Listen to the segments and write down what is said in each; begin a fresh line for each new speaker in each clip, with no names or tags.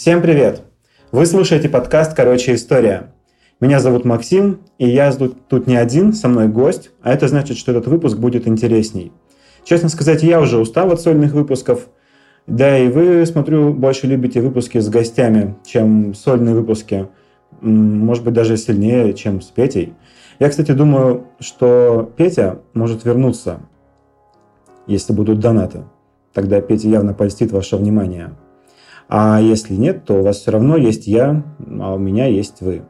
Всем привет! Вы слушаете подкаст «Короче, история». Меня зовут Максим, и я тут не один, со мной гость, а это значит, что этот выпуск будет интересней. Честно сказать, я уже устал от сольных выпусков, да и вы, смотрю, больше любите выпуски с гостями, чем сольные выпуски. Может быть, даже сильнее, чем с Петей. Я, кстати, думаю, что Петя может вернуться, если будут донаты. Тогда Петя явно польстит ваше внимание. А если нет, то у вас все равно есть я, а у меня есть вы.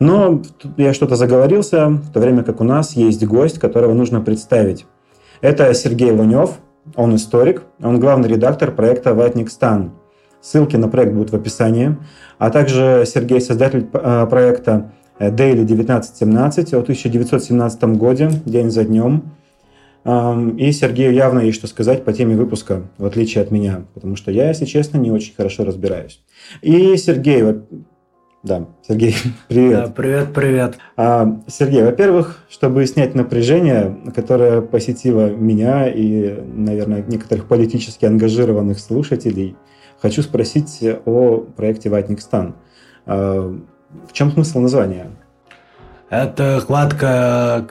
Но я что-то заговорился, в то время как у нас есть гость, которого нужно представить. Это Сергей Лунев, он историк, он главный редактор проекта «Ватник Стан». Ссылки на проект будут в описании. А также Сергей, создатель э, проекта Daily 1917 о 1917 годе, день за днем. И Сергею явно есть что сказать по теме выпуска, в отличие от меня, потому что я, если честно, не очень хорошо разбираюсь. И Сергей, да, Сергей, привет. Да,
привет, привет.
А, Сергей, во-первых, чтобы снять напряжение, которое посетило меня и, наверное, некоторых политически ангажированных слушателей, хочу спросить о проекте «Ватник Стан». А, в чем смысл названия?
Это хватка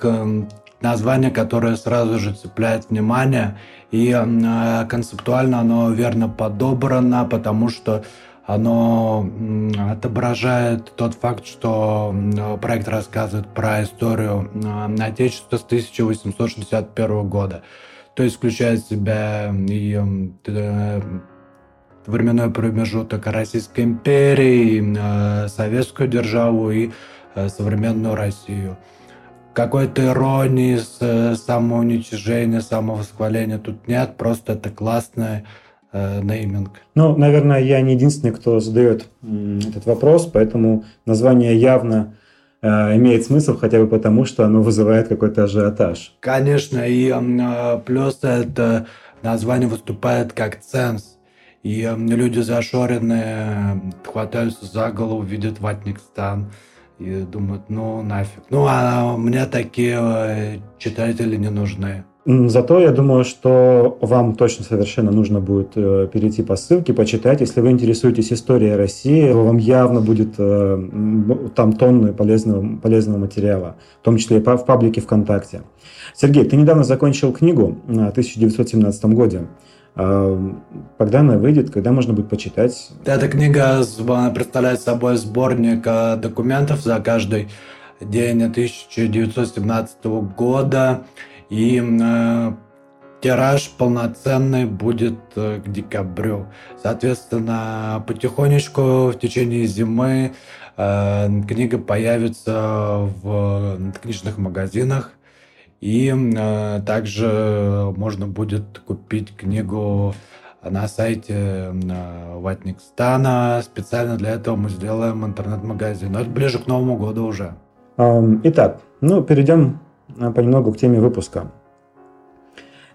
название, которое сразу же цепляет внимание. И э, концептуально оно верно подобрано, потому что оно отображает тот факт, что проект рассказывает про историю Отечества с 1861 года. То есть включает в себя и э, временной промежуток Российской империи, э, Советскую державу и современную Россию какой-то иронии, э, самоуничижения, самовосхваления тут нет, просто это классная э, нейминг.
Ну, наверное, я не единственный, кто задает этот вопрос, поэтому название явно э, имеет смысл хотя бы потому, что оно вызывает какой-то ажиотаж.
Конечно, и э, плюс это название выступает как ценз. И люди зашоренные хватаются за голову, видят ватник стан и думают, ну нафиг. Ну, а мне такие э, читатели не нужны.
Зато я думаю, что вам точно совершенно нужно будет э, перейти по ссылке, почитать. Если вы интересуетесь историей России, вам явно будет э, там тонны полезного, полезного материала, в том числе и в паблике ВКонтакте. Сергей, ты недавно закончил книгу в 1917 году. Когда она выйдет, когда можно будет почитать?
Эта книга представляет собой сборник э, документов за каждый день 1917 года. И э, тираж полноценный будет э, к декабрю. Соответственно, потихонечку в течение зимы книга появится в книжных магазинах. И э, также можно будет купить книгу на сайте э, Ватникстана. Специально для этого мы сделаем интернет-магазин. Но это ближе к Новому году уже.
Итак, ну, перейдем э, понемногу к теме выпуска.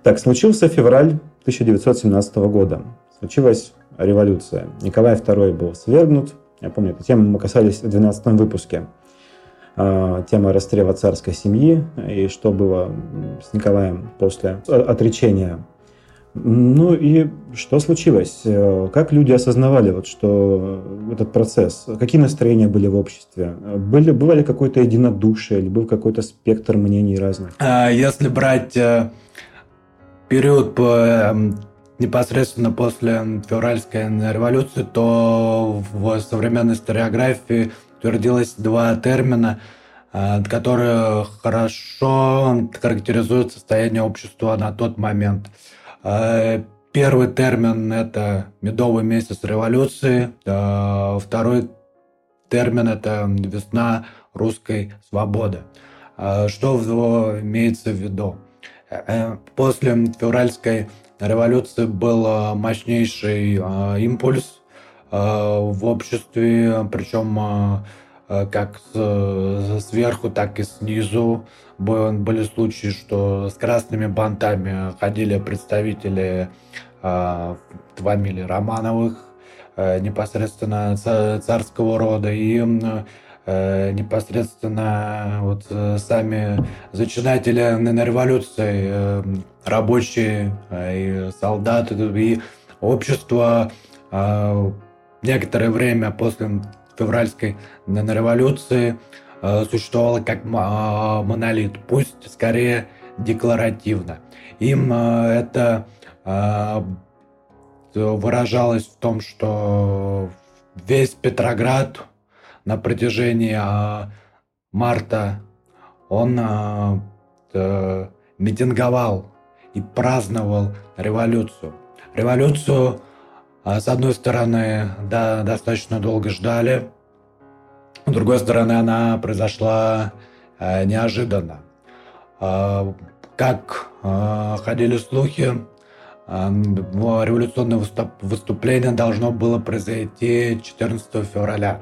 Так, случился февраль 1917 года. Случилась революция. Николай II был свергнут. Я помню, эту тему мы касались в 12 выпуске. А, тема расстрела царской семьи и что было с Николаем после отречения. Ну и что случилось? Как люди осознавали, вот, что этот процесс? Какие настроения были в обществе? Были, бывали какое-то единодушие или был какой-то спектр мнений разных?
А, если брать э, период по непосредственно после февральской революции, то в современной историографии утвердилось два термина, э, которые хорошо характеризуют состояние общества на тот момент. Э, первый термин – это медовый месяц революции. Э, второй термин – это весна русской свободы. Что имеется в виду? После февральской революции был мощнейший импульс в обществе, причем э, э, как сверху, так и снизу. Были случаи, что с красными бантами ходили представители фамилии Романовых, непосредственно царского рода, и непосредственно вот сами зачинатели на революции, рабочие и солдаты, и общество некоторое время после февральской революции существовало как монолит, пусть скорее декларативно. Им это выражалось в том, что весь Петроград на протяжении марта он митинговал и праздновал революцию. Революцию, а, с одной стороны, да, достаточно долго ждали, с другой стороны, она произошла а, неожиданно. А, как ходили слухи, революционное выступление должно было произойти 14 февраля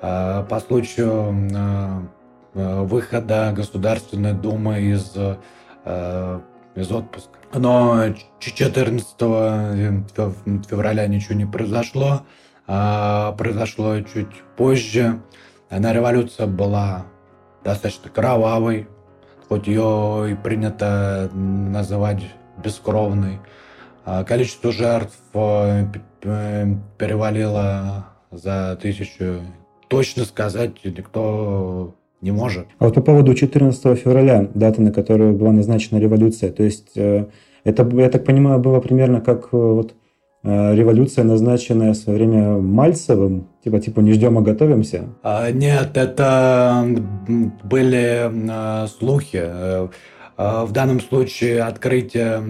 по случаю выхода Государственной Думы из из отпуска. Но 14 февраля ничего не произошло, а произошло чуть позже. Она революция была достаточно кровавой, хоть ее и принято называть бескровной. А количество жертв э, перевалило за тысячу. Точно сказать никто не может.
А вот по поводу 14 февраля, даты, на которую была назначена революция, то есть э, это, я так понимаю, было примерно как э, вот э, революция, назначенная в свое время Мальцевым, типа, типа не ждем, а готовимся?
А, нет, это были слухи. В данном случае открытие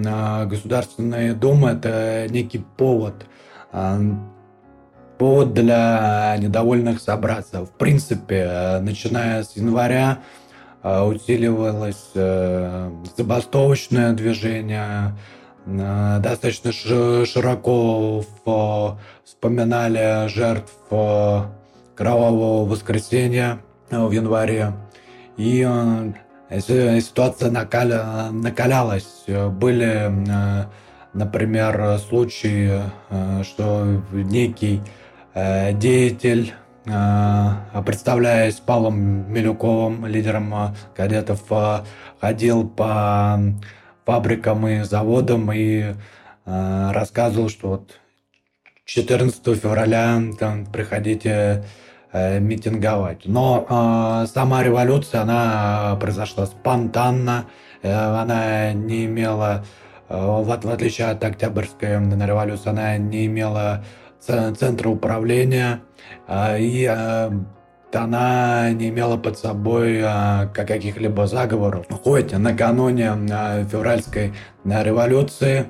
Государственной Думы – это некий повод повод для недовольных собраться. В принципе, начиная с января э, усиливалось э, забастовочное движение, э, достаточно широко вспоминали жертв Кровавого воскресенья в январе. И ситуация накалялась. Были, например, случаи, что некий Э, деятель, э, представляясь Павлом Милюковым, лидером э, кадетов, ходил по фабрикам и заводам и рассказывал, что вот 14 февраля там, приходите митинговать. Но сама революция, она произошла спонтанно, она не имела, в, в отличие от Октябрьской революции, она не имела центра управления, а, и а, она не имела под собой а, каких-либо заговоров. Хоть накануне февральской революции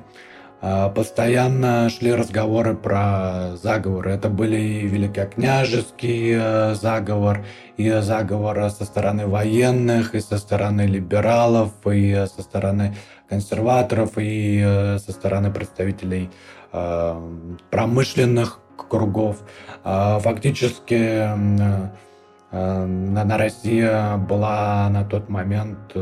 постоянно шли разговоры про заговоры. Это были и великокняжеский заговор, и заговор со стороны военных, и со стороны либералов, и со стороны консерваторов, и со стороны представителей промышленных кругов. Э, фактически э, на Россия была на тот момент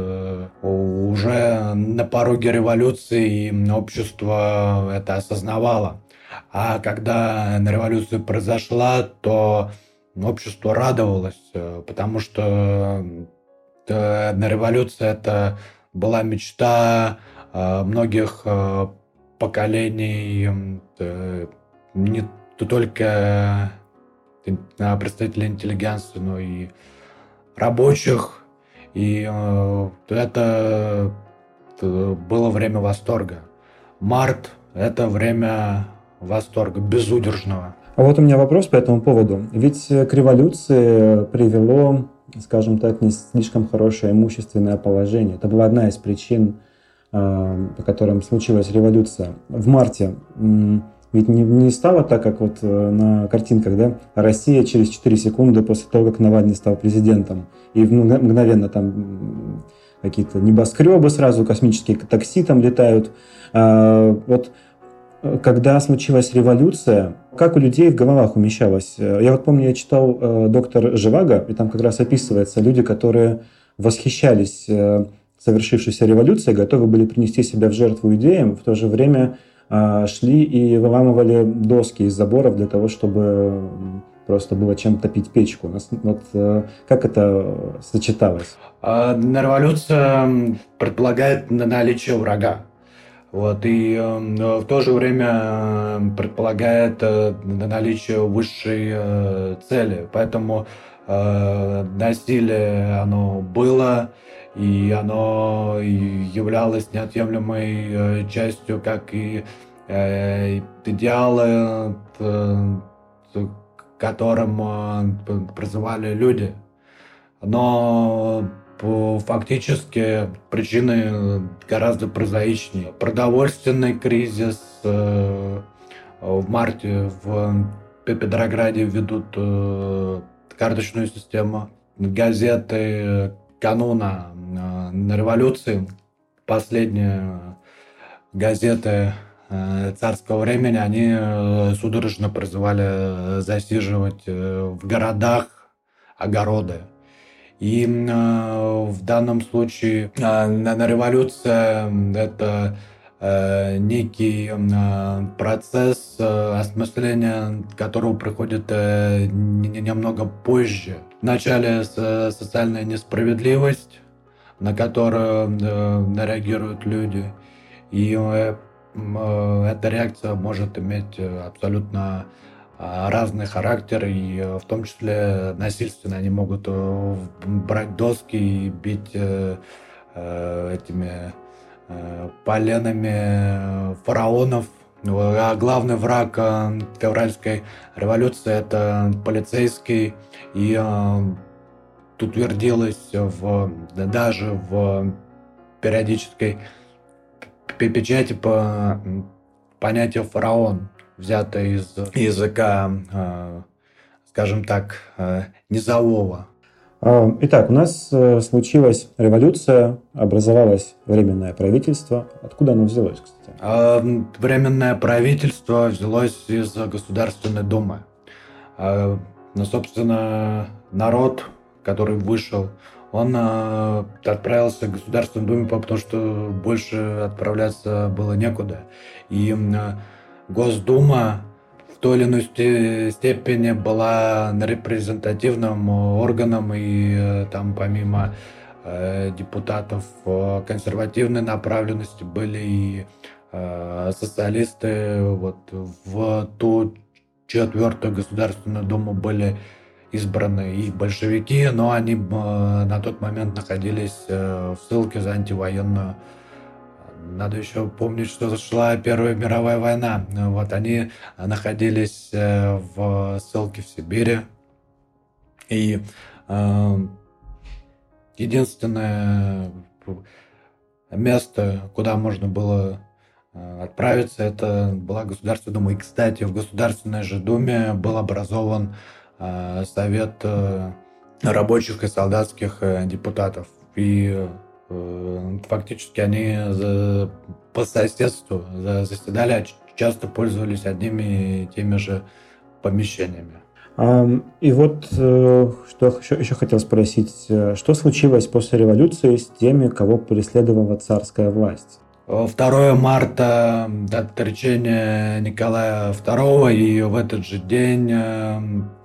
уже на пороге революции, и общество это осознавало. А когда революция произошла, то общество радовалось, потому что революция это была мечта многих поколений э, не только э, представителей интеллигенции, но и рабочих. И э, это было время восторга. Март – это время восторга, безудержного.
А вот у меня вопрос по этому поводу. Ведь к революции привело, скажем так, не слишком хорошее имущественное положение. Это была одна из причин Э, по которым случилась революция в марте, ведь не, не стало так, как вот э, на картинках, да, Россия через 4 секунды после того, как Навальный стал президентом, и мгновенно там какие-то небоскребы сразу, космические такси там летают. А, вот э, когда случилась революция, как у людей в головах умещалось? Я вот помню, я читал «Доктор Живаго», и там как раз описывается люди, которые восхищались совершившейся революции, готовы были принести себя в жертву идеям, в то же время а, шли и выламывали доски из заборов для того, чтобы просто было чем топить печку. Вот э, как это сочеталось?
А, революция предполагает наличие врага. Вот, и в то же время предполагает наличие высшей цели. Поэтому насилие, оно было, и оно являлось неотъемлемой частью, как и идеалы, которым призывали люди. Но фактически причины гораздо прозаичнее. Продовольственный кризис э, в марте в Петрограде ведут э, карточную систему. Газеты кануна э, на революции, последние газеты царского времени, они судорожно призывали засиживать в городах огороды. И э, в данном случае э, на революция это э, некий процесс осмысления, которого приходит немного позже. Вначале социальная несправедливость, на которую реагируют люди, и эта реакция может иметь абсолютно разный характер, и э, в том числе насильственно они могут э, брать доски и бить э, этими поленами фараонов. А главный враг Февральской революции – это полицейский, и тут утвердилось в, даже в периодической печати по понятию фараон взято из языка, э, скажем так, э, низового.
А, итак, у нас э, случилась революция, образовалось временное правительство. Откуда оно взялось, кстати?
А, временное правительство взялось из Государственной Думы. А, ну, собственно, народ, который вышел, он отправился в Государственную Думу, потому что больше отправляться было некуда. И Госдума той или иной степени была репрезентативным органом, и э, там помимо э, депутатов э, консервативной направленности были и социалисты. Вот в ту четвертую Государственную Думу были избраны и большевики, но они на тот момент находились в ссылке за антивоенную надо еще помнить, что шла Первая мировая война. Вот они находились э, в ссылке в Сибири. И э, единственное место, куда можно было э, отправиться, это была Государственная Дума. И, кстати, в Государственной же Думе был образован э, Совет э, рабочих и солдатских э, депутатов. И Э, фактически они по соседству заседали, а часто пользовались одними и теми же помещениями.
И вот э, что еще хотел спросить, э, что случилось после революции с теми, кого преследовала царская власть?
2 марта дата речения Николая II, и в этот же день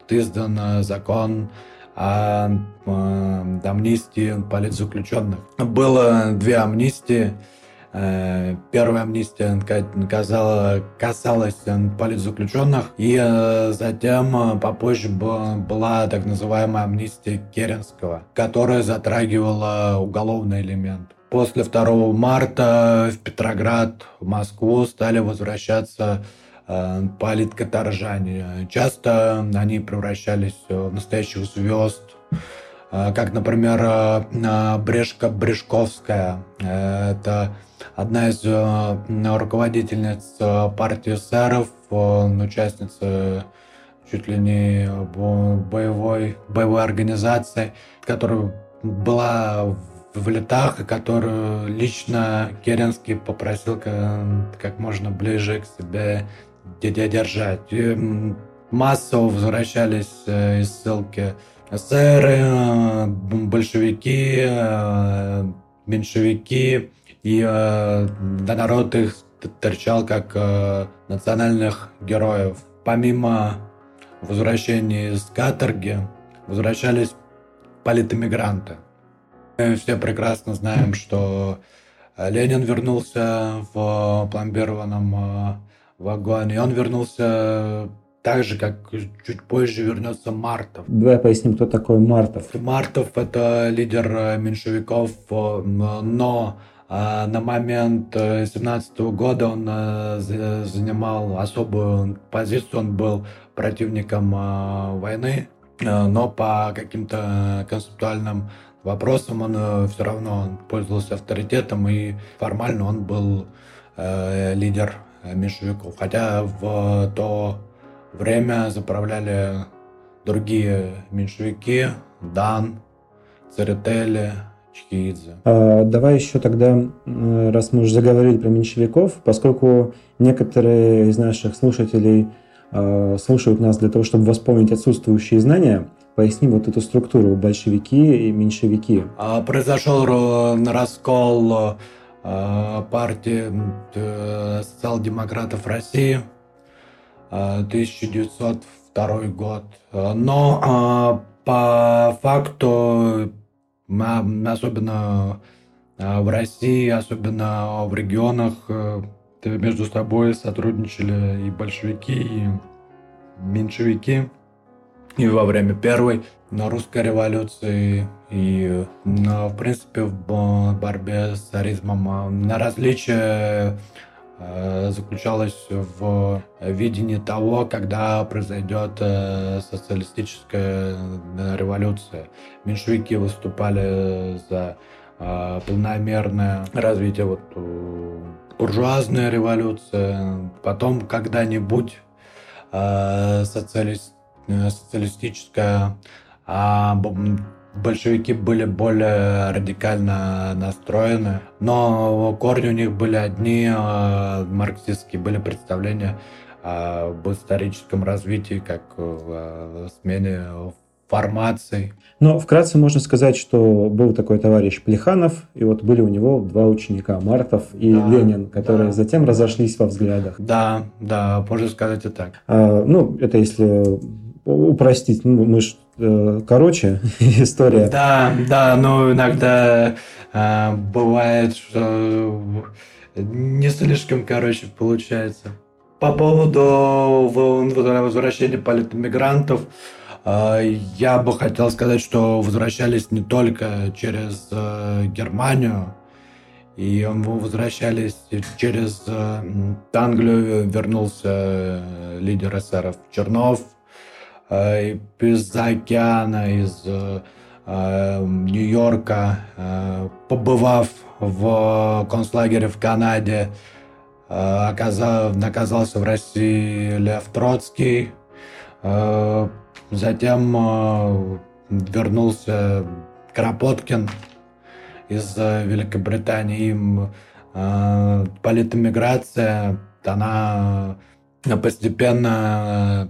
издан закон о э, амнистии политзаключенных. Было две амнистии. Э, первая амнистия казала, касалась политзаключенных, и э, затем попозже была так называемая амнистия Керенского, которая затрагивала уголовный элемент. После 2 марта в Петроград, в Москву стали возвращаться Э, политкоторжане. Часто они превращались в настоящих звезд, э, как, например, э, Брешка Брешковская. Это одна из руководительниц партии эсеров, участница чуть ли не боевой, боевой организации, которая была в летах, которую лично Керенский попросил как можно ближе к себе держать. И массово возвращались э, из ссылки эсеры, э, большевики, э, меньшевики, и народ их торчал как национальных героев. Помимо возвращения из каторги, возвращались политэмигранты. Мы все прекрасно знаем, что Ленин вернулся в пломбированном вагоне. И он вернулся так же, как чуть позже вернется Мартов.
Давай поясним, кто такой Мартов.
Мартов – это лидер меньшевиков, но а, на момент 17 года он занимал особую позицию, он был противником войны, но по каким-то концептуальным вопросам он все равно пользовался авторитетом, и формально он был лидер меньшевиков. Хотя в то время заправляли другие меньшевики, Дан, Церетели, Чхидзе.
А, давай еще тогда, раз мы уже заговорили про меньшевиков, поскольку некоторые из наших слушателей а, слушают нас для того, чтобы восполнить отсутствующие знания, поясни вот эту структуру большевики и меньшевики.
А, произошел раскол Э, партии э, социал-демократов России, 1902 э, год. Но по факту, особенно в России, особенно в регионах, между собой сотрудничали и большевики, и меньшевики. И во время первой на русской революции и, в принципе, в борьбе с царизмом на различие э, заключалось в видении того, когда произойдет э, социалистическая э, революция. Меньшевики выступали за полномерное развитие вот буржуазной революции. Потом когда-нибудь социалист, социалистическая а большевики были более радикально настроены, но корни у них были одни, а, марксистские были представления об историческом развитии, как в смене формаций.
Но вкратце можно сказать, что был такой товарищ Плеханов, и вот были у него два ученика, Мартов и да, Ленин, которые да. затем разошлись во взглядах.
Да, да, можно сказать и так.
А, ну, это если упростить, ну, мы ж, э, короче история.
Да, да, но иногда э, бывает, что не слишком, короче, получается. По поводу возвращения политэмигрантов, э, я бы хотел сказать, что возвращались не только через э, Германию, и возвращались через э, Англию, вернулся э, лидер эсеров Чернов, из океана, из э, э, Нью-Йорка, побывав в концлагере в Канаде, оказал, оказался в России Лев Троцкий, затем вернулся Кропоткин из Великобритании. Политэмиграция, она постепенно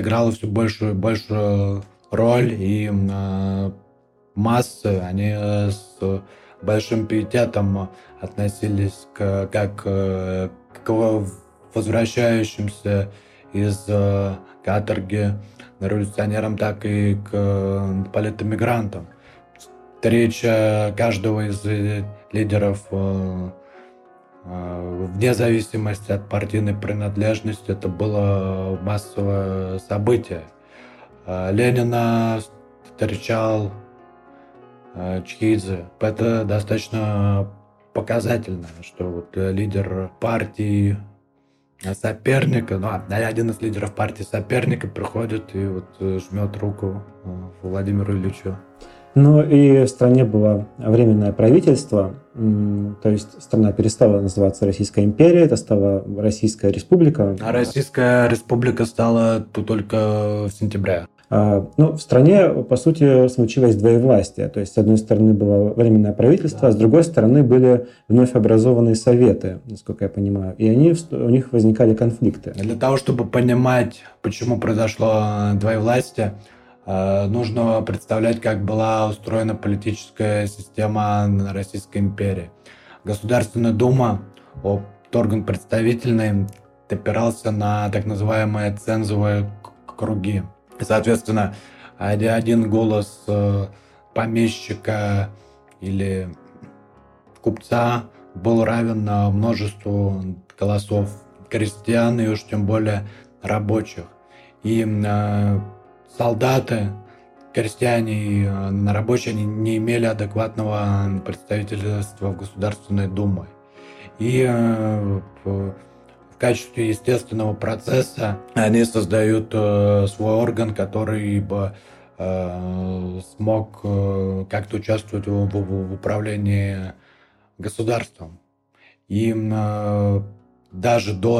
играла все большую большую роль, и э, массы, они э, с большим пиететом относились к, как э, к возвращающимся из э, каторги революционерам, так и к э, политэмигрантам. Встреча каждого из лидеров э, вне зависимости от партийной принадлежности, это было массовое событие. А, Ленина встречал а, Чхидзе. Это достаточно показательно, что вот лидер партии соперника, ну, один из лидеров партии соперника приходит и вот жмет руку Владимиру Ильичу.
Ну и в стране было временное правительство, то есть страна перестала называться Российская империя, это стала Российская республика.
А Российская республика стала только в сентябре.
А, ну, в стране, по сути, случилось двоевластие. То есть, с одной стороны, было временное правительство, да. а с другой стороны, были вновь образованные советы, насколько я понимаю. И они, у них возникали конфликты.
Для того, чтобы понимать, почему произошло двоевластие, нужно представлять, как была устроена политическая система Российской империи. Государственная дума, орган представительный, опирался на так называемые цензовые круги. соответственно, один голос э, помещика или купца был равен множеству голосов крестьян и уж тем более рабочих. И солдаты, крестьяне и рабочие они не имели адекватного представительства в Государственной Думе. И в качестве естественного процесса они создают свой орган, который бы Э, смог э, как-то участвовать в, в, управлении государством. И э, даже до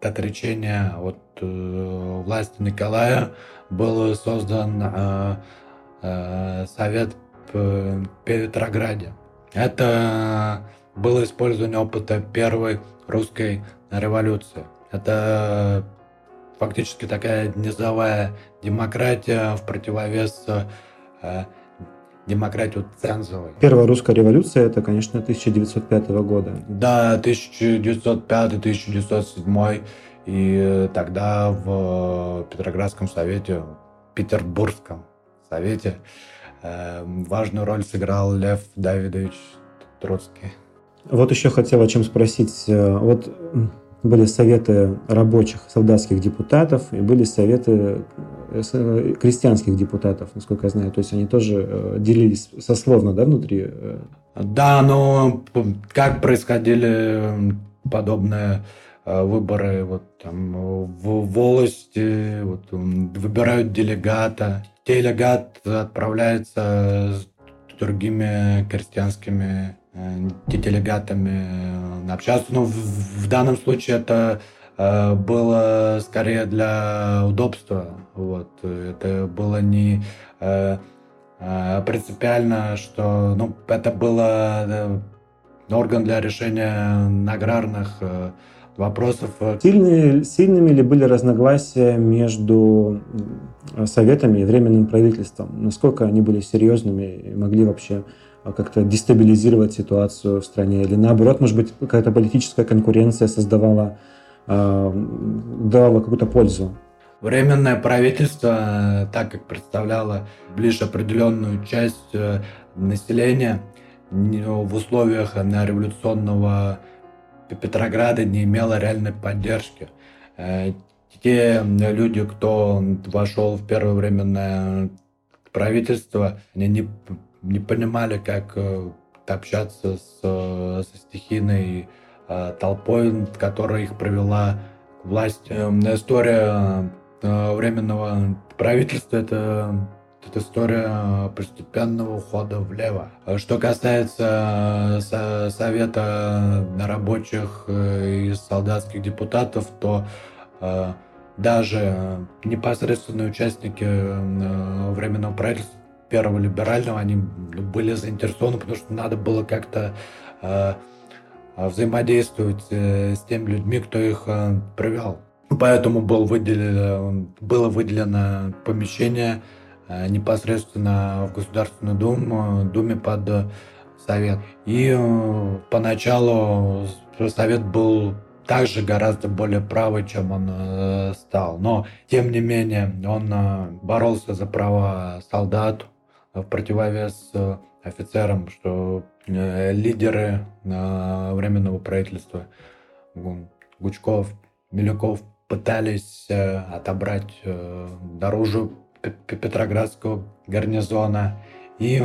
отречения от власти Николая был создан Совет в Петрограде. Это было использование опыта первой русской революции. Это фактически такая низовая демократия в противовес э, демократию цензовой.
Первая русская революция это, конечно, 1905 года.
Да, 1905-1907. И тогда в Петроградском совете, Петербургском совете э, важную роль сыграл Лев Давидович Троцкий.
Вот еще хотел о чем спросить. Э, вот были советы рабочих солдатских депутатов и были советы э, э, крестьянских депутатов, насколько я знаю. То есть они тоже э, делились сословно, да, внутри?
Да, но как происходили подобные выборы вот там в волости, вот, выбирают делегата. Делегат отправляется с другими крестьянскими Э, делегатами общаться. Но в, в данном случае это э, было скорее для удобства. Вот. Это было не э, принципиально, что ну, это было орган для решения аграрных вопросов.
Сильные, сильными ли были разногласия между советами и временным правительством? Насколько они были серьезными и могли вообще а как-то дестабилизировать ситуацию в стране? Или наоборот, может быть, какая-то политическая конкуренция создавала, э, давала какую-то пользу?
Временное правительство, так как представляло лишь определенную часть э, населения, в условиях революционного Петрограда не имело реальной поддержки. Э, те люди, кто вошел в первое правительство, они не не понимали, как э, общаться с, э, со стихийной толпой, которая их привела к власти. История временного правительства это, это история постепенного ухода влево. Что касается Совета рабочих и солдатских депутатов, то даже непосредственные участники временного правительства первого либерального, они были заинтересованы, потому что надо было как-то э, взаимодействовать э, с теми людьми, кто их э, привел. Поэтому был выделено, было выделено помещение э, непосредственно в Государственную Думу, Думе под Совет. И э, поначалу Совет был также гораздо более правый, чем он э, стал. Но, тем не менее, он э, боролся за права солдат, в противовес э, офицерам, что э, лидеры э, Временного правительства Гучков, Милюков пытались отобрать дорожу Петроградского гарнизона, и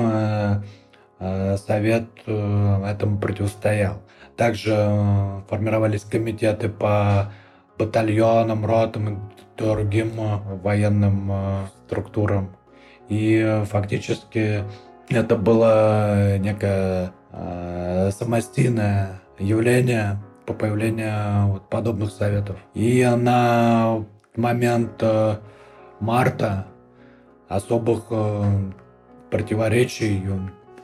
Совет этому противостоял. Также формировались комитеты по батальонам, ротам и другим военным структурам и фактически это было некое э, самостийное явление по появлению вот подобных советов. И на момент э, марта особых э, противоречий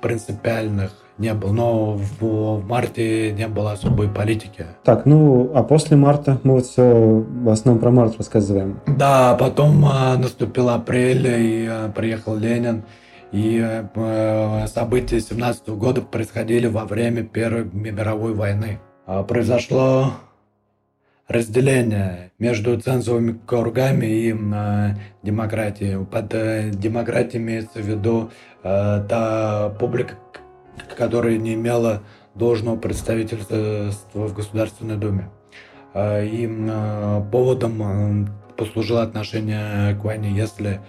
принципиальных не было. Но в, в марте не было особой политики.
Так, ну, а после марта мы вот все в основном про март рассказываем.
Да, потом а, наступил апрель, и а, приехал Ленин. И э, события 17 года происходили во время Первой мировой войны. А, произошло разделение между цензовыми кругами и э, демократией. Под э, демократией имеется в виду э, та публика, которая не имела должного представительства в Государственной Думе. И поводом послужило отношение к войне, если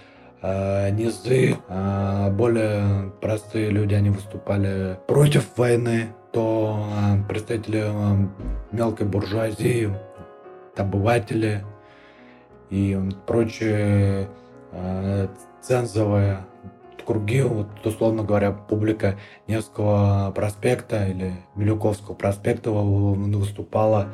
низы, более простые люди, они выступали против войны, то представители мелкой буржуазии, обыватели и прочие цензовые круги, вот, условно говоря, публика Невского проспекта или Милюковского проспекта выступала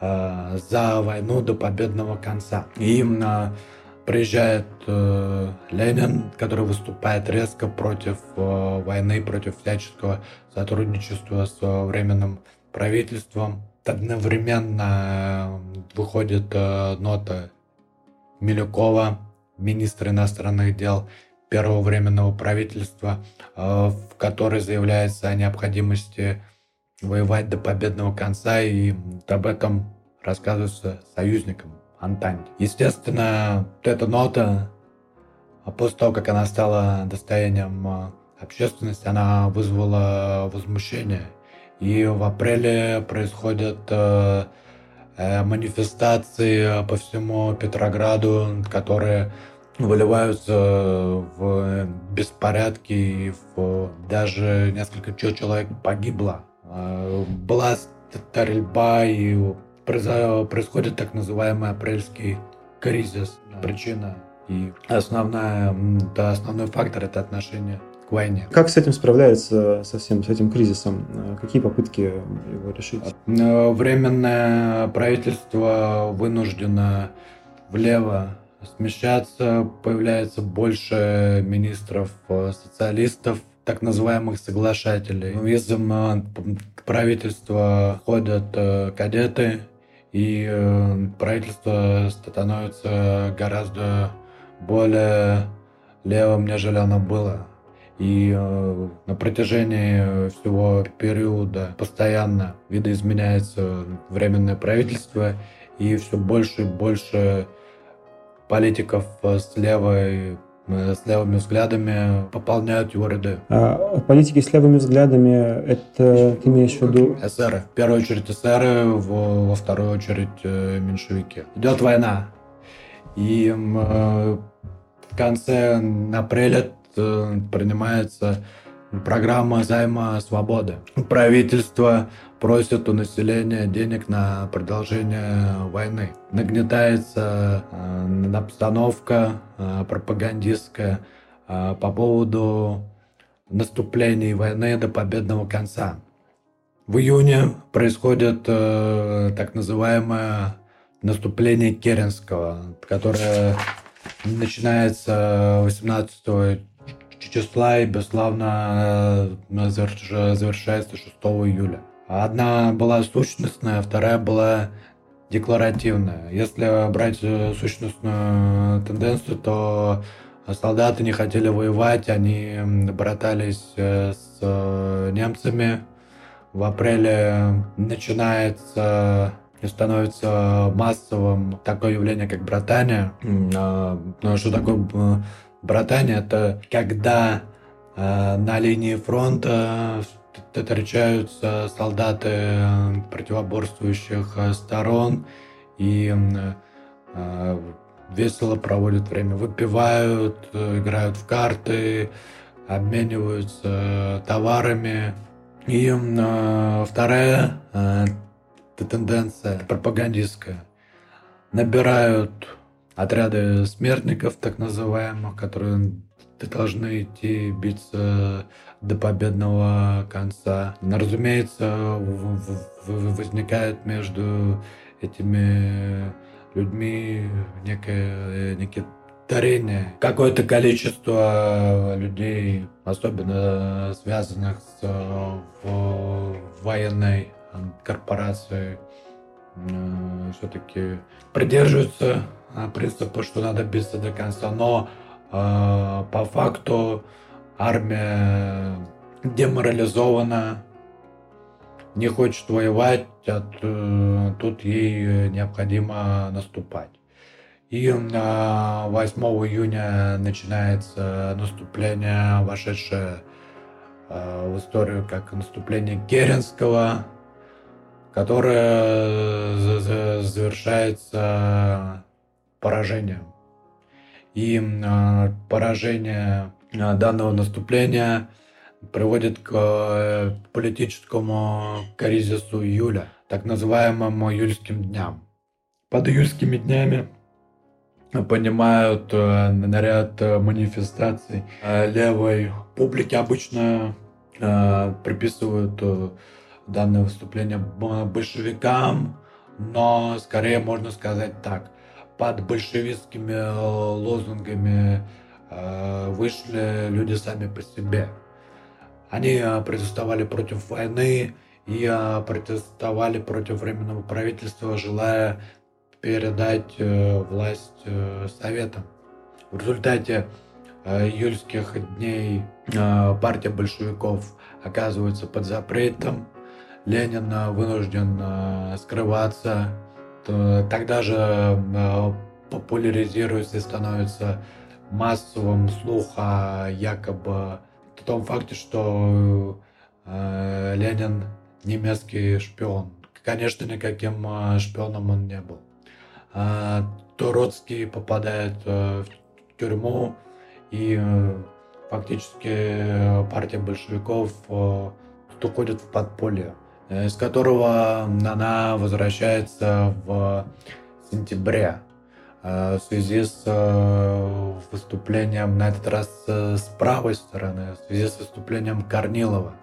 э, за войну до победного конца. И именно приезжает э, Ленин, который выступает резко против э, войны, против всяческого сотрудничества с э, временным правительством. Одновременно выходит э, нота Милюкова, министр иностранных дел, первого временного правительства, э, в которой заявляется о необходимости воевать до победного конца, и об этом рассказывается союзникам Антанте. Естественно, эта нота, а после того, как она стала достоянием э, общественности, она вызвала возмущение. И в апреле происходят э, манифестации по всему Петрограду, которые выливаются в беспорядки, и в, даже несколько человек погибло. А, была стрельба, и происходит так называемый апрельский кризис. Причина и основная, да, основной фактор – это отношение войне.
Как с этим справляется со всем, с этим кризисом? Какие попытки его решить?
Временное правительство вынуждено влево смещаться, появляется больше министров э, социалистов, так называемых соглашателей. Визом э, правительства ходят э, кадеты, и правительство становится гораздо более левым, нежели оно было. И на протяжении всего периода постоянно видоизменяется временное правительство, и все больше и больше политиков э, с левой э, с левыми взглядами пополняют его ряды.
А политики с левыми взглядами, это ты имеешь в виду?
ССР. В первую очередь ССР, во, во вторую очередь э, меньшевики. Идет война. И в конце апреля принимается программа займа свободы. Правительство просят у населения денег на продолжение войны. Нагнетается э, обстановка э, пропагандистская э, по поводу наступления войны до победного конца. В июне происходит э, так называемое наступление Керенского, которое начинается 18 числа и бесславно э, завершается 6 июля. Одна была сущностная, вторая была декларативная. Если брать э, сущностную тенденцию, то солдаты не хотели воевать, они братались э, с э, немцами. В апреле начинается и становится массовым такое явление, как братание. А, ну, что такое братание? Это когда на линии фронта встречаются солдаты э, противоборствующих э, сторон и э, весело проводят время, выпивают, играют в карты, обмениваются товарами. И вторая тенденция пропагандистская. Набирают отряды смертников, так называемых, которые должны идти биться до победного конца. Разумеется, возникает между этими людьми некое, некие дарение. Какое-то количество людей, особенно связанных с военной корпорацией, э, все-таки придерживаются принципа, что надо биться до конца. Но э, по факту армия деморализована, не хочет воевать, а тут ей необходимо наступать. И 8 июня начинается наступление, вошедшее в историю как наступление Керенского, которое завершается поражением. И поражение данного наступления приводит к э, политическому кризису июля, так называемым июльским дням. Под июльскими днями понимают э, наряд манифестаций левой публики обычно э, приписывают данное выступление большевикам, но скорее можно сказать так. Под большевистскими лозунгами вышли люди сами по себе. Они а, протестовали против войны и протестовали против временного правительства, желая передать э, власть э, советам. В результате э, июльских дней партия большевиков оказывается под запретом. Ленин вынужден скрываться. Тогда же популяризируется и становится массовым слух о якобы том факте, что э, Ленин немецкий шпион. Конечно, никаким э, шпионом он не был. Э, Туроцкий попадает э, в тюрьму, и э, фактически партия большевиков э, уходит в подполье, из которого она возвращается в сентябре Э, в связи с э, выступлением, на этот раз э, с правой стороны, в связи с выступлением Корнилова.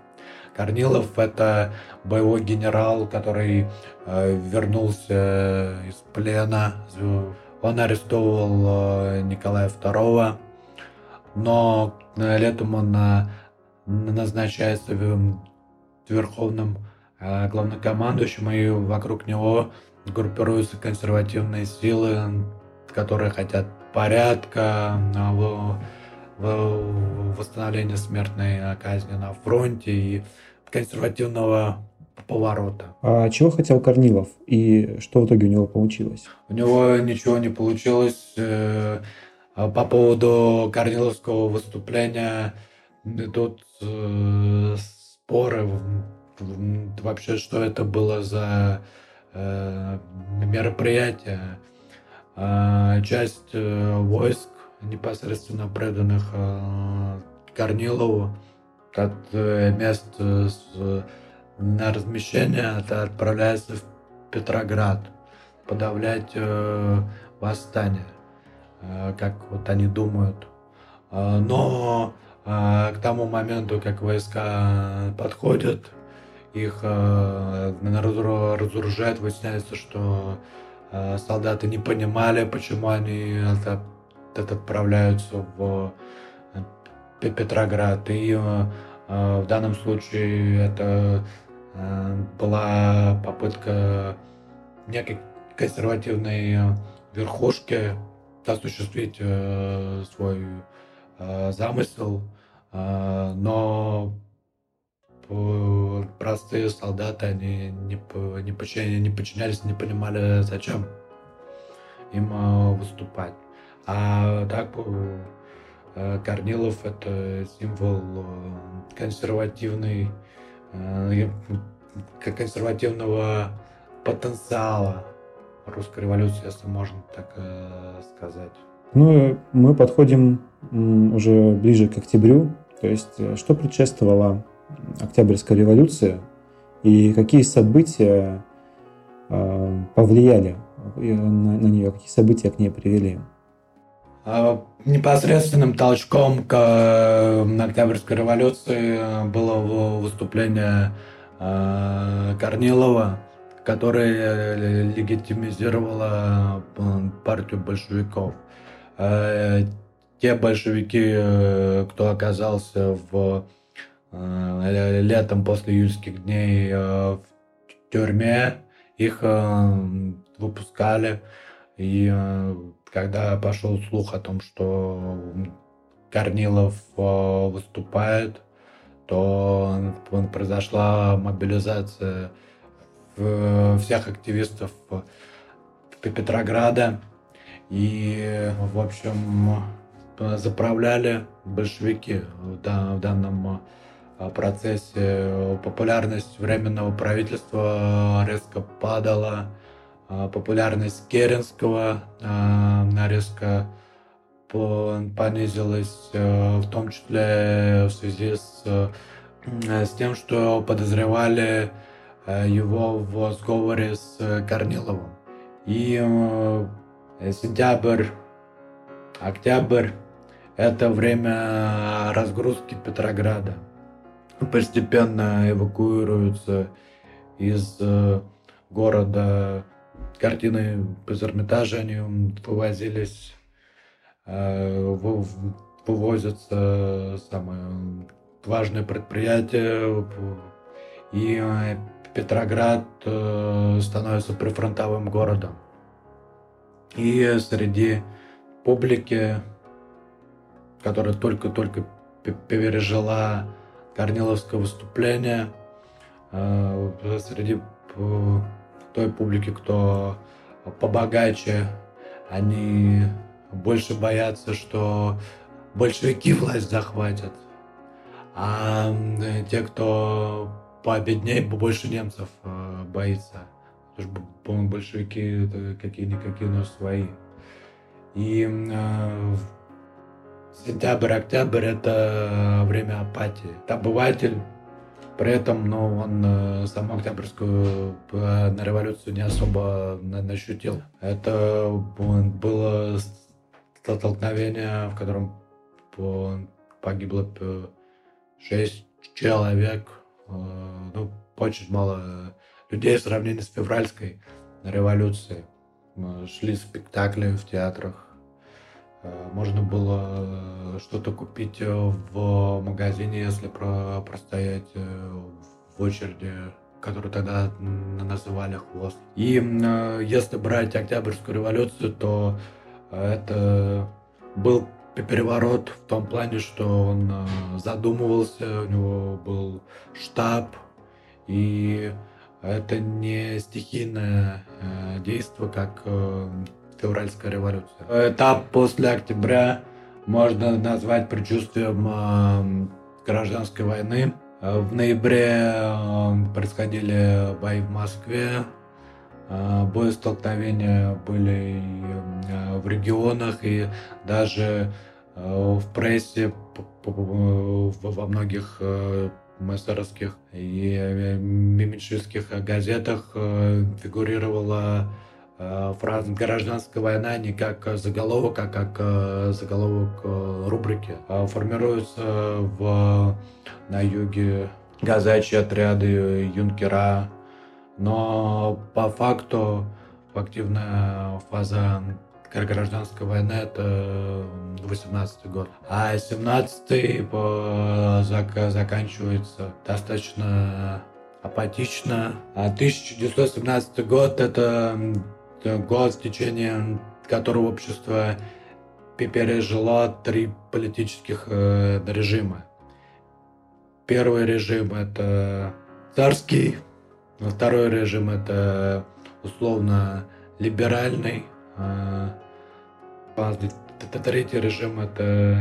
Корнилов – это боевой генерал, который вернулся из плена. Он арестовывал Николая II, но летом он назначается верховным главнокомандующим, и вокруг него группируются консервативные силы, которые хотят порядка, восстановления смертной казни на фронте и консервативного поворота.
А чего хотел Корнилов и что в итоге у него получилось?
У него ничего не получилось. Э, а по поводу Корниловского выступления идут э, вообще, что это было за э, мероприятие. А, часть э, войск, непосредственно преданных э, Корнилову, от э, мест на размещение это отправляется в Петроград подавлять восстание, как вот они думают. Но к тому моменту, как войска подходят, их разоружают, выясняется, что Э, солдаты не понимали, почему они отправляются в э, Петроград. И э, в данном случае это была попытка некой консервативной верхушки осуществить свой замысел, но простые солдаты, они не, не, подчинялись, не подчинялись, не понимали, зачем им э, выступать. А так э, Корнилов это символ э, консервативный, консервативного потенциала русской революции, если можно так сказать.
Ну, мы подходим уже ближе к октябрю. То есть, что предшествовало Октябрьская революция и какие события э, повлияли на, на нее, какие события к ней привели?
А, непосредственным толчком к э, Октябрьской революции было выступление э, Корнилова, которое легитимизировало партию большевиков. Те большевики, кто оказался в Э, летом после июльских дней э, в тюрьме их э, выпускали. И когда пошел слух о том, что Корнилов выступает, то произошла мобилизация всех активистов Петрограда. И, в общем, заправляли большевики в данном процессе популярность Временного правительства резко падала, популярность Керенского резко понизилась, в том числе в связи с, с тем, что подозревали его в сговоре с Корниловым. И сентябрь, октябрь – это время разгрузки Петрограда. Постепенно эвакуируются из э, города картины из Эрмитажа, они вывозились, э, вывозятся самые важные предприятия, и э, Петроград становится прифронтовым городом. И среди публики, которая только-только пережила Корниловское выступление, э, среди той публики, кто побогаче, они больше боятся, что большевики власть захватят. А те, кто победнее, больше немцев э, боится. Потому что, большевики какие-никакие, но свои. И э, сентябрь-октябрь это время апатии. Обыватель при этом, ну, он э, саму Октябрьскую э, на революцию не особо ощутил. Это было столкновение, в котором погибло шесть человек. Ну, очень мало людей в сравнении с февральской революцией. Шли спектакли в театрах. Э, можно было что-то купить в магазине, если про простоять э, в очереди, которую тогда называли хвост. И э, если брать Октябрьскую революцию, то это был переворот в том плане, что он задумывался, у него был штаб, и это не стихийное э, действие, как э, февральская революция. Этап после октября можно назвать предчувствием э, гражданской войны. В ноябре э, происходили бои в Москве, э, боестолкновения были э, в регионах и даже э, в прессе во многих э, эсеровских и э, меньшинских газетах э, фигурировала э, фраза «гражданская война» не как заголовок, а как заголовок рубрики. Формируются в, на юге казачьи отряды, юнкера, но по факту активная фаза гражданская война это 18 год. А 17 зак заканчивается достаточно апатично. А 1917 год это год, в течение которого общество пережило три политических э, режима. Первый режим это царский, второй режим это условно либеральный, а, Третий режим – это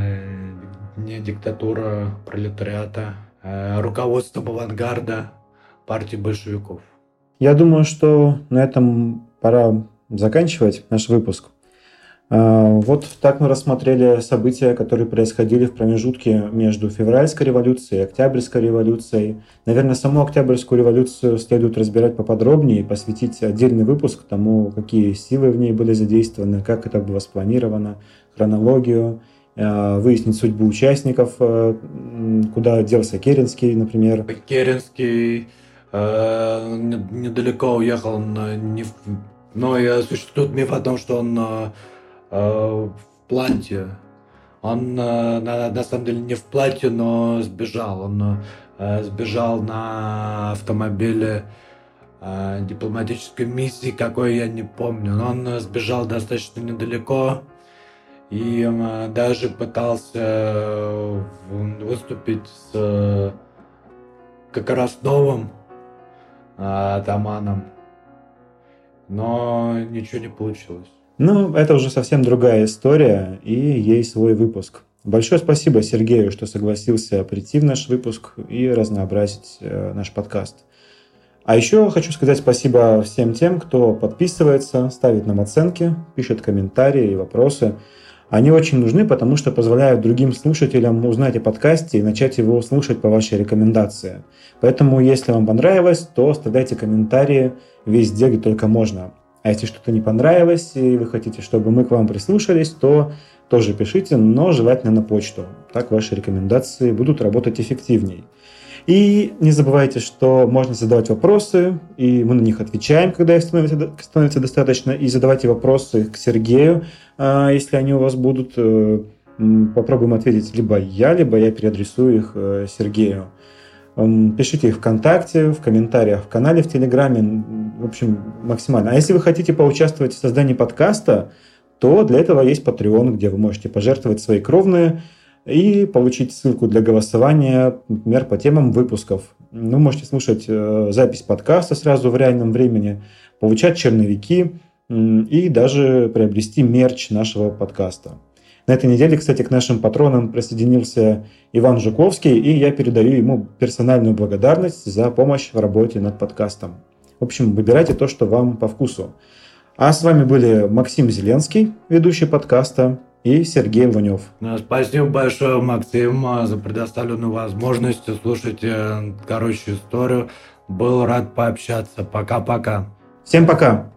не диктатура пролетариата, а руководство авангарда партии большевиков.
Я думаю, что на этом пора заканчивать наш выпуск. А, вот так мы рассмотрели события, которые происходили в промежутке между февральской революцией и октябрьской революцией. Наверное, саму октябрьскую революцию следует разбирать поподробнее и посвятить отдельный выпуск тому, какие силы в ней были задействованы, как это было спланировано, хронологию, а, выяснить судьбу участников, а, куда делся Керенский, например.
Керенский э, недалеко уехал, не в... но существует миф о том, что он Э, в платье. Он э, на, на самом деле не в платье, но сбежал. Он э, сбежал на автомобиле дипломатической миссии, какой я не помню. Но он сбежал достаточно недалеко и даже пытался выступить с как раз новым атаманом, но ничего не получилось.
Ну, это уже совсем другая история, и ей свой выпуск. Большое спасибо Сергею, что согласился прийти в наш выпуск и разнообразить э, наш подкаст. А еще хочу сказать спасибо всем тем, кто подписывается, ставит нам оценки, пишет комментарии и вопросы. Они очень нужны, потому что позволяют другим слушателям узнать о подкасте и начать его слушать по вашей рекомендации. Поэтому, если вам понравилось, то оставляйте комментарии везде, где только можно. А если что-то не понравилось, и вы хотите, чтобы мы к вам прислушались, то тоже пишите, но желательно на почту. Так ваши рекомендации будут работать эффективней. И не забывайте, что можно задавать вопросы, и мы на них отвечаем, когда их становится, становится достаточно, и задавайте вопросы к Сергею, а, если они у вас будут. Э, попробуем ответить либо я, либо я переадресую их э, Сергею. Пишите их ВКонтакте, в комментариях в канале в Телеграме, в общем, максимально. А если вы хотите поучаствовать в создании подкаста, то для этого есть Patreon, где вы можете пожертвовать свои кровные и получить ссылку для голосования, например, по темам выпусков. Вы можете слушать э, запись подкаста сразу в реальном времени, получать черновики и даже приобрести мерч нашего подкаста. На этой неделе, кстати, к нашим патронам присоединился Иван Жуковский, и я передаю ему персональную благодарность за помощь в работе над подкастом. В общем, выбирайте то, что вам по вкусу. А с вами были Максим Зеленский, ведущий подкаста, и Сергей.
Ну, спасибо большое, Максим, за предоставленную возможность слушать э, короче историю. Был рад пообщаться. Пока-пока.
Всем пока.